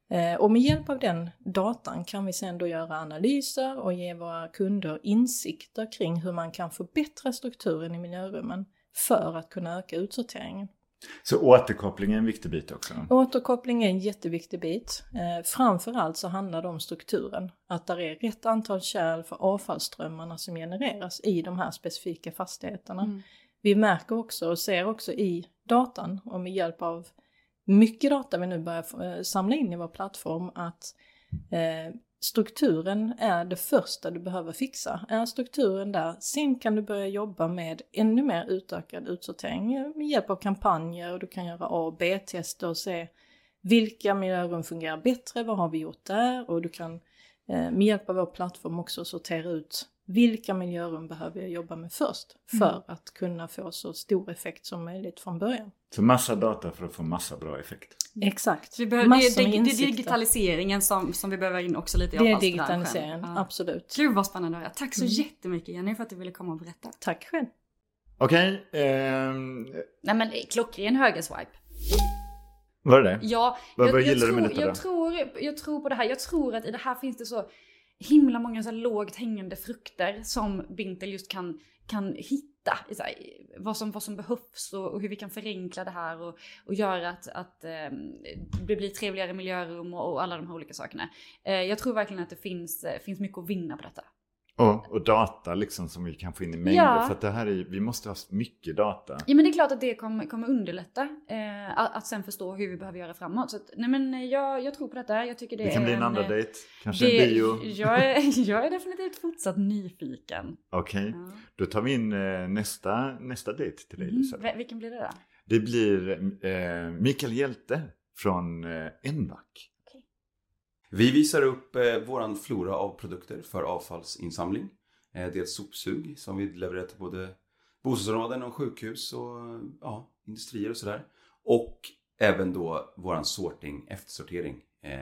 Eh, och med hjälp av den datan kan vi sen då göra analyser och ge våra kunder insikter kring hur man kan förbättra strukturen i miljörummen för att kunna öka utsorteringen. Så återkoppling är en viktig bit också. Återkoppling är en jätteviktig bit. Eh, framförallt så handlar det om strukturen. Att det är rätt antal kärl för avfallsströmmarna som genereras i de här specifika fastigheterna. Mm. Vi märker också och ser också i datan och med hjälp av mycket data vi nu börjar eh, samla in i vår plattform att eh, strukturen är det första du behöver fixa. Är strukturen där, sen kan du börja jobba med ännu mer utökad utsortering eh, med hjälp av kampanjer och du kan göra A och B-tester och se vilka miljörum fungerar bättre, vad har vi gjort där och du kan eh, med hjälp av vår plattform också sortera ut vilka miljörum behöver jag jobba med först för att kunna få så stor effekt som möjligt från början. Så massa data för att få massa bra effekt. Exakt. Så vi behöver, det, dig- det är digitaliseringen som, som vi behöver in också lite i Det är digitaliseringen, Ja. absolut. Gud vad spännande att höra. Tack så Mm. jättemycket Jenny för att du ville komma och berätta. Tack själv. Okej, ehm, Nej men klockren högerswipe. var det det? Ja, Vad- jag, vad jag, gillar du med detta jag, då? tror, jag tror på det här. Jag tror att i det här finns det så himla många så här lågt hängande frukter som Bintel just kan, kan hitta. Så här, vad, som, vad som behövs och, och hur vi kan förenkla det här och, och göra att, att eh, det blir trevligare miljörum och, och alla de här olika sakerna. Eh, jag tror verkligen att det finns, eh, finns mycket att vinna på detta. Och, och data liksom som vi kan få in i mängder. Ja. För att det här är, vi måste ha mycket data. Ja men det är klart att det kommer, kommer underlätta eh, att, att sen förstå hur vi behöver göra framåt. Så att, nej men eh, jag, jag tror på detta. Jag tycker det, Det kan är bli en andra eh, dejt. Kanske det, en bio. Jag är, jag är definitivt fortsatt nyfiken. Okej, Ja. då tar vi in eh, nästa, nästa dejt till dig Mm. Lisa. Vil- Vilken blir det då? Det blir eh, Mikael Hjälte från eh, Envac. Vi visar upp eh, våran flora av produkter för avfallsinsamling. Eh, dels sopsug som vi levererar till både bostadsområden och sjukhus och ja, industrier och sådär. Och även då våran sorting, eftersortering eh,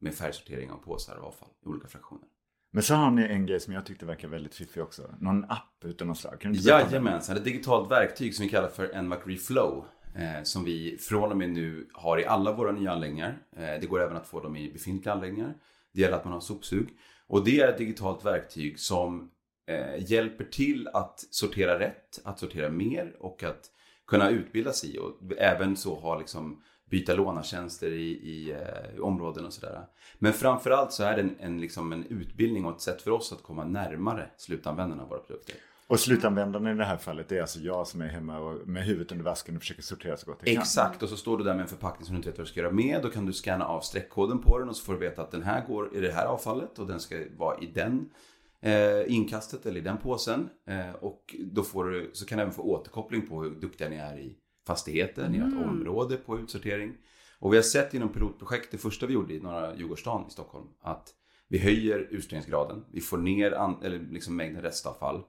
med färgsortering av påsar och avfall i olika fraktioner. Men så har ni en grej som jag tyckte verkar väldigt fiffig också. Någon app utan något slag. Kan du inte? Jajamensan, ett digitalt verktyg som vi kallar för Envac Reflow. Eh, som vi från och med nu har i alla våra nya anläggningar. Eh, det går även att få dem i befintliga anläggningar. Det gäller att man har sopsug. Och det är ett digitalt verktyg som eh, hjälper till att sortera rätt, att sortera mer och att kunna utbilda sig och även så ha liksom byta lånartjänster i, i i områden och sådär. Men framförallt så är det en, en, liksom en utbildning och ett sätt för oss att komma närmare slutanvändarna av våra produkter. Och slutanvändaren i det här fallet är alltså jag som är hemma och med huvudet under vasken och försöker sortera så gott jag kan. Exakt, och så står du där med en förpackning som du inte vet vad du ska göra med. Då kan du scanna av streckkoden på den och så får du veta att den här går i det här avfallet och den ska vara i den eh, inkastet eller i den påsen. Eh, och då får du, så kan du även få återkoppling på hur duktiga ni är i fastigheten, i ert Mm. område på utsortering. Och vi har sett inom pilotprojekt, det första vi gjorde i norra Djurgårdsstaden i Stockholm, att vi höjer ursprungsgraden, vi får ner an, eller liksom mängden restavfall.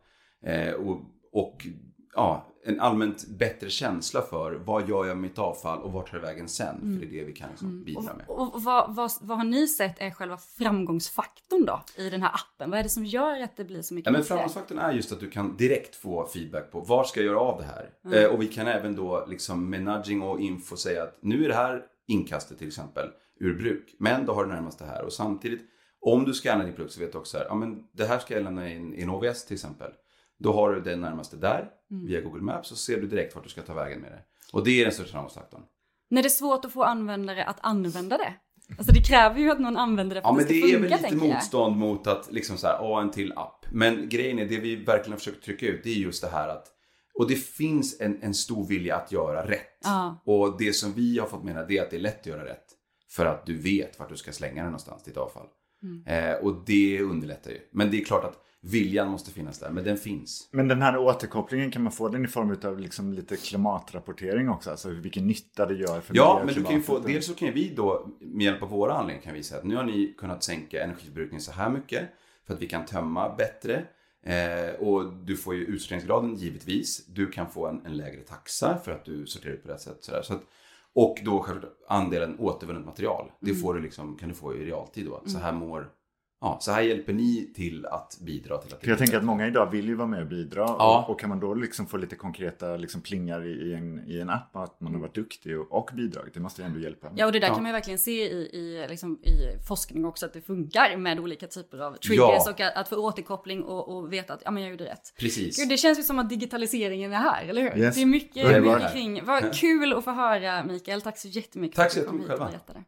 Eh, och, och ja, en allmänt bättre känsla för vad gör jag med mitt avfall och vart tar det vägen sen? Mm. För det är det vi kan liksom bidra med. Och, och vad, vad, vad har ni sett är själva framgångsfaktorn då i den här appen? Vad är det som gör att det blir så mycket Ja, men framgångsfaktorn är just att du kan direkt få feedback på var ska jag göra av det här? Mm. Eh, och vi kan även då liksom med nudging och info säga att nu är det här inkastet till exempel ur bruk. Men då har du närmast det här och samtidigt om du scannar din produkt så vet du också här, ja men det här ska jag lämna in i en OVS till exempel. Då har du den närmaste där Mm. via Google Maps så ser du direkt vart du ska ta vägen med det. Och det är den största framgångsfaktorn. När det är svårt att få användare att använda det. Alltså det kräver ju att någon använder det för Ja att men det det ska är funka väl lite tänker jag. motstånd mot att liksom så här, ja en till app. Men grejen är, det vi verkligen har försökt trycka ut, det är just det här att och det finns en, en stor vilja att göra rätt. Ja. Och det som vi har fått mena det är att det är lätt att göra rätt. För att du vet vart du ska slänga det någonstans, ditt avfall. Mm. Eh, och det underlättar ju. Men det är klart att viljan måste finnas där, men den finns. Men den här återkopplingen, kan man få den i form av liksom lite klimatrapportering också? Alltså vilken nytta det gör för Ja, men du kan ju få, dels så kan vi då med hjälp av våra anläggningar kan vi säga att nu har ni kunnat sänka energiförbrukningen så här mycket för att vi kan tömma bättre. Eh, och du får ju utsorteringsgraden givetvis. Du kan få en, en lägre taxa för att du sorterar ut på rätt sätt. Sådär. Så att, och då självklart andelen återvunnet material. Det Mm. får du liksom, kan du få i realtid då. Så här mår ja, så här hjälper ni till att bidra till att det För jag tänker att många idag vill ju vara med och bidra. Ja. Och, och kan man då liksom få lite konkreta liksom plingar i, i, en, i en app att man har varit duktig och, och bidragit, det måste ju ändå hjälpa. Ja, och det där Ja. kan man ju verkligen se i, i, liksom, i forskning också, att det funkar med olika typer av triggers Ja. och att, att få återkoppling och, och veta att ja, men jag gjorde rätt. Precis. Gud, det känns ju som att digitaliseringen är här, eller hur? Yes. Det är mycket, Underbart. mycket kring. Vad kul att få höra, Mikael. Tack så jättemycket Tack så för att du kom hit och berättade.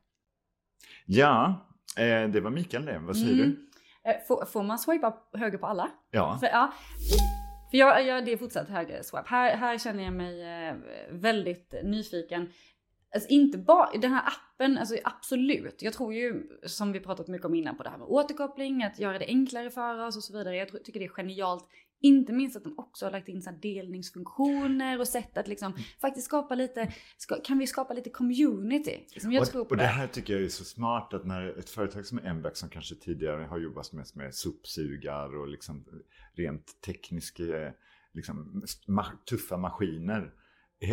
Ja, eh, det var Mikael det. Vad säger Mm. du? Eh, Får, får man swipa höger på alla? Ja. För, ja. För jag, jag, det är fortsatt höger swipe. Här, här känner jag mig eh, väldigt nyfiken. Alltså inte bara, den här appen, alltså absolut. Jag tror ju, som vi pratat mycket om innan, på det här med återkoppling, att göra det enklare för oss och så vidare. Jag tycker det är genialt. Inte minst att de också har lagt in så delningsfunktioner och sätt att liksom faktiskt skapa lite, ska, kan vi skapa lite community? Liksom jag tror och, på och det här tycker jag är så smart att när ett företag som Embac som kanske tidigare har jobbat mest med sopsugar och liksom rent tekniska, eh, liksom ma- tuffa maskiner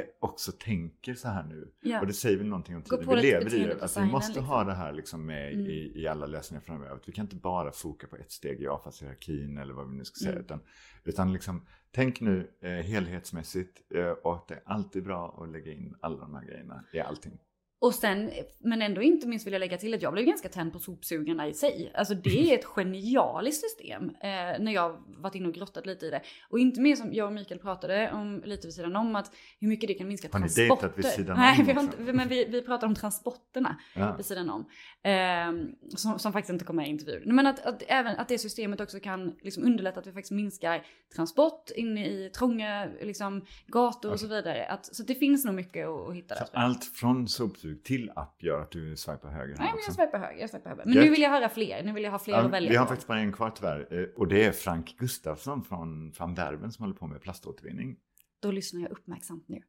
också tänker så här nu. Ja. Och det säger väl någonting om tiden vi lever i. Att vi måste liksom. ha det här liksom med Mm. i, i alla lösningar framöver. Att vi kan inte bara foka på ett steg i avfallshierarkin eller vad vi nu ska säga. Mm. Utan, utan liksom, tänk nu eh, helhetsmässigt eh, och att det är alltid bra att lägga in alla de här grejerna i allting. Och sen, men ändå inte minst vill jag lägga till att jag blev ganska tänd på sopsugarna i sig. Alltså det är ett genialiskt system eh, när jag varit inne och grottat lite i det. Och inte minst som jag och Mikael pratade om lite vid sidan om att hur mycket det kan minska Har ni transporter. dejtat vid sidan Nej, om vi har inte, men vi, vi pratar om transporterna Ja. vid sidan om. Eh, som, som faktiskt inte kom med i intervjun. Men att, att även att det systemet också kan liksom underlätta att vi faktiskt minskar transport inne i trånga liksom, gator och så vidare. Att, så det finns nog mycket att, att hitta där. Så allt från sopsug till app gör att du swipar höger Nej, men jag swipar höger, jag swipar höger. Men Gött. nu vill jag höra fler, nu vill jag ha fler Ja, att välja vi har på. faktiskt bara en kvar tyvärr. eh, Och det är Frank Gustafsson från Van Derven som håller på med plaståtervinning. Då lyssnar jag uppmärksamt nu.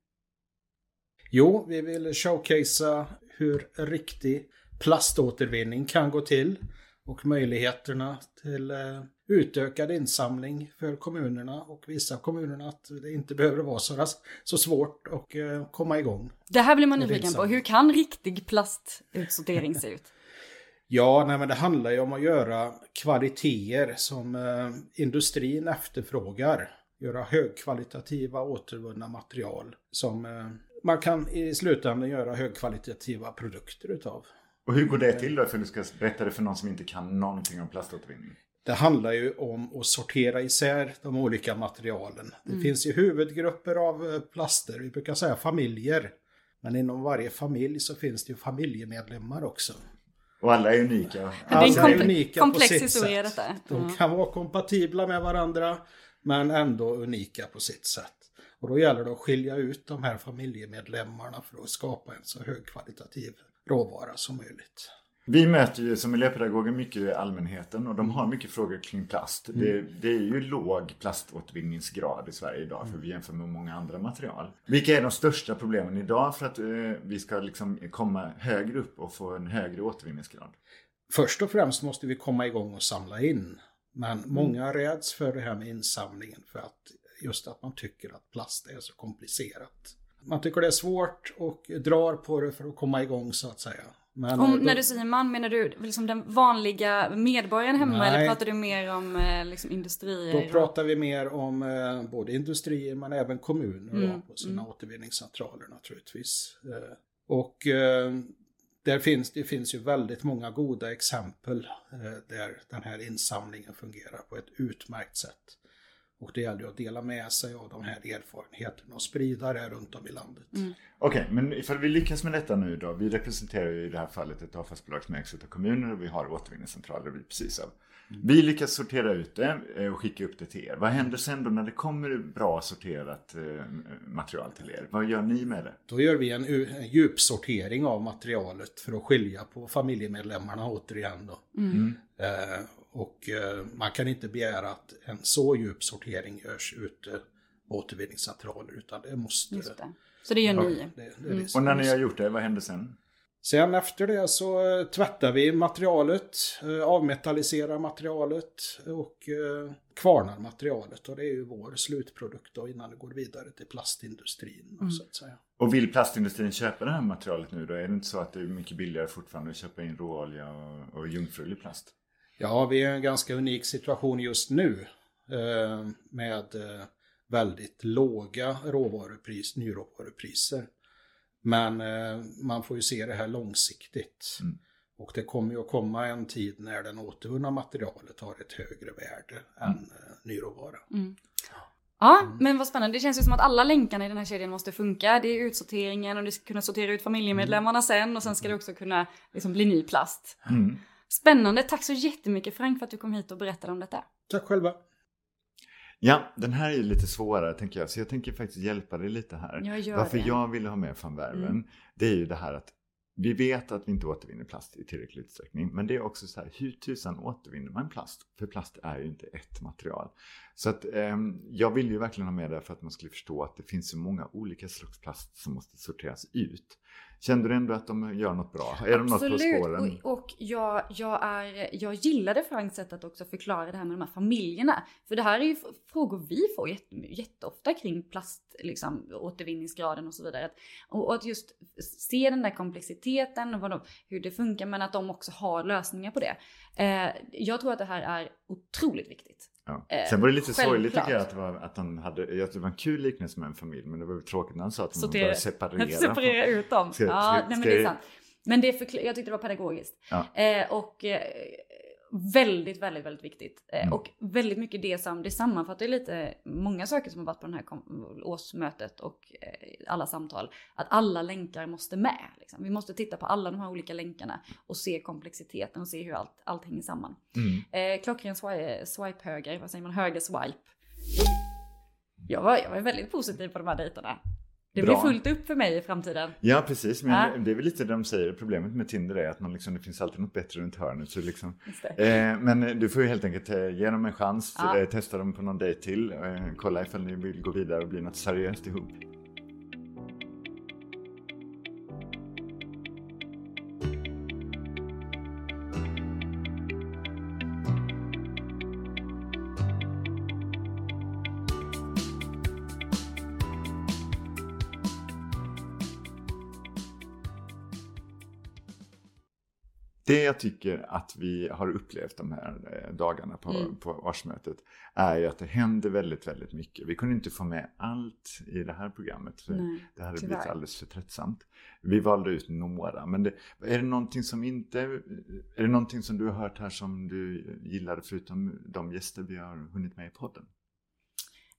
Jo, vi vill showcasea hur riktig plaståtervinning kan gå till och möjligheterna till eh, utökad insamling för kommunerna och vissa kommunerna att det inte behöver vara så, så svårt att eh, komma igång. Det här blir man nyfiken på. Hur kan riktig plastutsortering se ut? Ja, nej, men det handlar ju om att göra kvaliteter som eh, industrin efterfrågar. Göra högkvalitativa återvunna material som eh, man kan i slutändan göra högkvalitativa produkter utav. Och hur går det till då? För du ska berätta det för någon som inte kan någonting om plaståtervinning. Det handlar ju om att sortera isär de olika materialen. Det Mm. finns ju huvudgrupper av eh, plaster, vi brukar säga familjer. Men inom varje familj så finns det ju familjemedlemmar också. Och alla är unika. det är en Alla unika komplex på sitt historia sätt. detta. De Mm. kan vara kompatibla med varandra men ändå unika på sitt sätt. Och då gäller det att skilja ut de här familjemedlemmarna för att skapa en så högkvalitativ råvara som möjligt. Vi möter ju som miljöpedagoger mycket allmänheten och de har mycket frågor kring plast. Mm. Det, det är ju låg plaståtervinningsgrad i Sverige idag för vi jämför med många andra material. Vilka är de största problemen idag för att eh, vi ska liksom komma högre upp och få en högre återvinningsgrad? Först och främst måste vi komma igång och samla in. Men Mm. många räds för det här med insamlingen för att just att man tycker att plast är så komplicerat. Man tycker det är svårt och drar på det för att komma igång så att säga. Men, Om, eh, då- när du säger man, menar du liksom den vanliga medborgaren hemma Nej. eller pratar du mer om eh, liksom industrier? Då pratar vi mer om eh, både industrier men även kommuner Mm, då, på sina mm. återvinningscentraler naturligtvis. Eh, och eh, där finns, det finns ju väldigt många goda exempel eh, där den här insamlingen fungerar på ett utmärkt sätt. Och det gäller ju att dela med sig av de här erfarenheterna och sprida det runt om i landet. Mm. Okej, men ifall vi lyckas med detta nu då. Vi representerar ju i det här fallet ett avfallsbolag som ägs av kommuner och vi har återvinningscentraler vi precis av. Vi lyckas sortera ut det eh, och skicka upp det till er. Vad händer sen då när det kommer bra sorterat eh, material till er? Vad gör ni med det? Då gör vi en, djupsortering av materialet för att skilja på familjemedlemmarna återigen. Då. Mm. Eh, och eh, man kan inte begära att en så djup sortering görs ute på återvinningscentraler utan det måste... Just det. Så det gör ni? Det, det är det Mm. Och när ni har gjort det, vad händer sen? Sen efter det så eh, tvättar vi materialet, eh, avmetalliserar materialet och eh, kvarnar materialet. Och det är ju vår slutprodukt då innan det går vidare till plastindustrin. Mm. Så att säga. Och vill plastindustrin köpa det här materialet nu då? Är det inte så att det är mycket billigare fortfarande att köpa in råolja och, och jungfrulig plast? Ja, vi är i en ganska unik situation just nu eh, med eh, väldigt låga råvarupris, nyråvarupriser. Men eh, man får ju se det här långsiktigt. Mm. Och det kommer ju att komma en tid när den återvunna materialet har ett högre värde än eh, nyråvara. Mm. Ja, men vad spännande. Det känns ju som att alla länkarna i den här kedjan måste funka. Det är utsorteringen och det ska kunna sortera ut familjemedlemmarna sen och sen ska det också kunna liksom bli ny plast. Mm. Spännande. Tack så jättemycket Frank för att du kom hit och berättade om detta. Tack själva. Ja, den här är ju lite svårare tänker jag, så jag tänker faktiskt hjälpa dig lite här. Jag gör Varför det. jag ville ha med van Werven, Mm. det är ju det här att vi vet att vi inte återvinner plast i tillräcklig utsträckning, men det är också så här, hur tusan återvinner man plast? För plast är ju inte ett material. Så att ehm, jag vill ju verkligen ha med det för att man skulle förstå att det finns så många olika slags plast som måste sorteras ut. Kände du ändå att de gör något bra? Är de något på spåren? och, och jag, jag, är, jag gillade Franks sätt att också förklara det här med de här familjerna. För det här är ju frågor vi får jätte, jätteofta kring plast, liksom, återvinningsgraden och så vidare. Och, och att just se den där komplexiteten och de, hur det funkar, men att de också har lösningar på det. Eh, jag tror att det här är otroligt viktigt. Ja. Eh, Sen var det lite sorgligt tycker jag att, det var, att han hade, jag det var en kul liknelse med en familj, men det var väl tråkigt när han sa att de Sortera- började separera. Separera ut dem. Ska- ja, ska- nej, men det är sant. Men det jag tyckte det var pedagogiskt. Ja. Eh, och eh, väldigt, väldigt, väldigt viktigt. Eh, Mm. Och väldigt mycket det som, det sammanfattar lite många saker som har varit på det här årsmötet och eh, alla samtal. Att alla länkar måste med. Liksom. Vi måste titta på alla de här olika länkarna och se komplexiteten och se hur allt, allt hänger samman. Mm. Eh, klockren swipe, swipe höger, vad säger man, höger swipe. Jag var, jag var väldigt positiv på de här dejterna. Det Bra. blir fullt upp för mig i framtiden. Ja, precis. Men Ja. det är väl lite det de säger. Problemet med Tinder är att man liksom, det finns alltid något bättre runt hörnet. Så liksom, eh, men du får ju helt enkelt eh, ge dem en chans. Ja. Eh, testa dem på någon dejt till. Eh, kolla ifall ni vill gå vidare och bli något seriöst ihop. Det jag tycker att vi har upplevt de här eh, dagarna på, Mm. på årsmötet är ju att det händer väldigt, väldigt mycket. Vi kunde inte få med allt i det här programmet för Nej, det hade tyvärr. blivit alldeles för tröttsamt. Vi valde ut några, men det, är det någonting som inte, är det någonting som du har hört här som du gillade förutom de gäster vi har hunnit med i podden?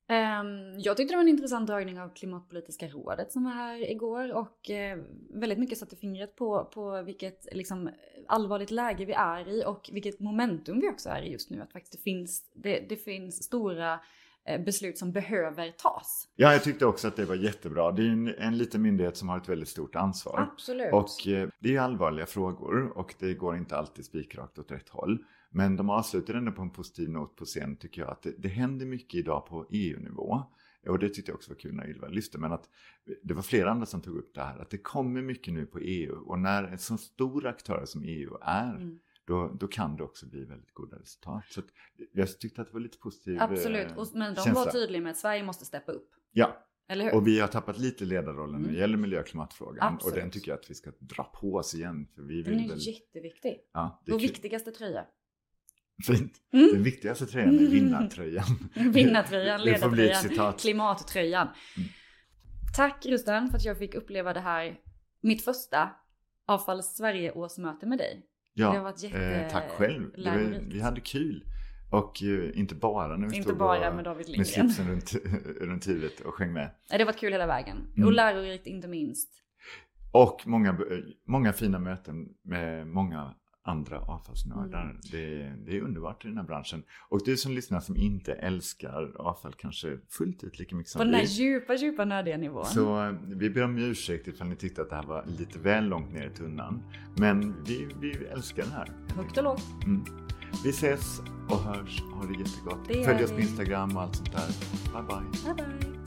Ehm, jag tyckte det var en intressant dragning av Klimatpolitiska rådet som var här igår och eh, väldigt mycket satte fingret på, på vilket liksom, allvarligt läge vi är i och vilket momentum vi också är i just nu. Att faktiskt det finns, det, det finns stora eh, beslut som behöver tas. Ja, jag tyckte också att det var jättebra. Det är en, en liten myndighet som har ett väldigt stort ansvar. Absolut. Och eh, det är allvarliga frågor och det går inte alltid spikrakt åt rätt håll. Men de avslutar ändå på en positiv not på scen tycker jag att det, det händer mycket idag på EU-nivå. Och det tyckte jag också var kul när Ylva lyfte. Men att det var flera andra som tog upp det här. Att det kommer mycket nu på EU. Och när en så stor aktör som EU är. Mm. Då, då kan det också bli väldigt goda resultat. Så jag tyckte att det var lite positiv Absolut, eh, och, men de känsla. var tydliga med att Sverige måste steppa upp. Ja, Eller hur? och vi har tappat lite ledarrollen när det Mm. gäller miljö och klimatfrågan. Absolut. Och den tycker jag att vi ska dra på oss igen. För vi Den vill är väl... jätteviktig. Ja, det är Vår kul. viktigaste tröja. Fint. Mm. Den viktigaste tröjan är vinnartröjan. Vinnartröjan, ledartröjan, citat. Mm. klimattröjan. Tack Rustan för att jag fick uppleva det här, mitt första Avfall Sverige-årsmöte med dig. Ja, det har varit jätte... eh, tack själv. Var, vi hade kul. Och eh, inte bara när vi Inte stod bara och, med David med slipsen runt, runt huvudet och sjöng med. Det har varit kul hela vägen. Mm. Och lärorikt inte minst. Och många, många fina möten med många andra avfallsnördar. Mm. Det, det är underbart i den här branschen. Och du som lyssnar som inte älskar avfall kanske fullt ut lika mycket som På den här vi. djupa, djupa nördiga nivån. Så eh, vi ber om ursäkt ifall ni tyckte att det här var lite väl långt ner i tunnan. Men vi, vi älskar det här. Högt och lågt. Mm. Vi ses och hörs. Ha det jättegott. Det Följ oss på vi. Instagram och allt sånt där. Bye bye. Bye bye.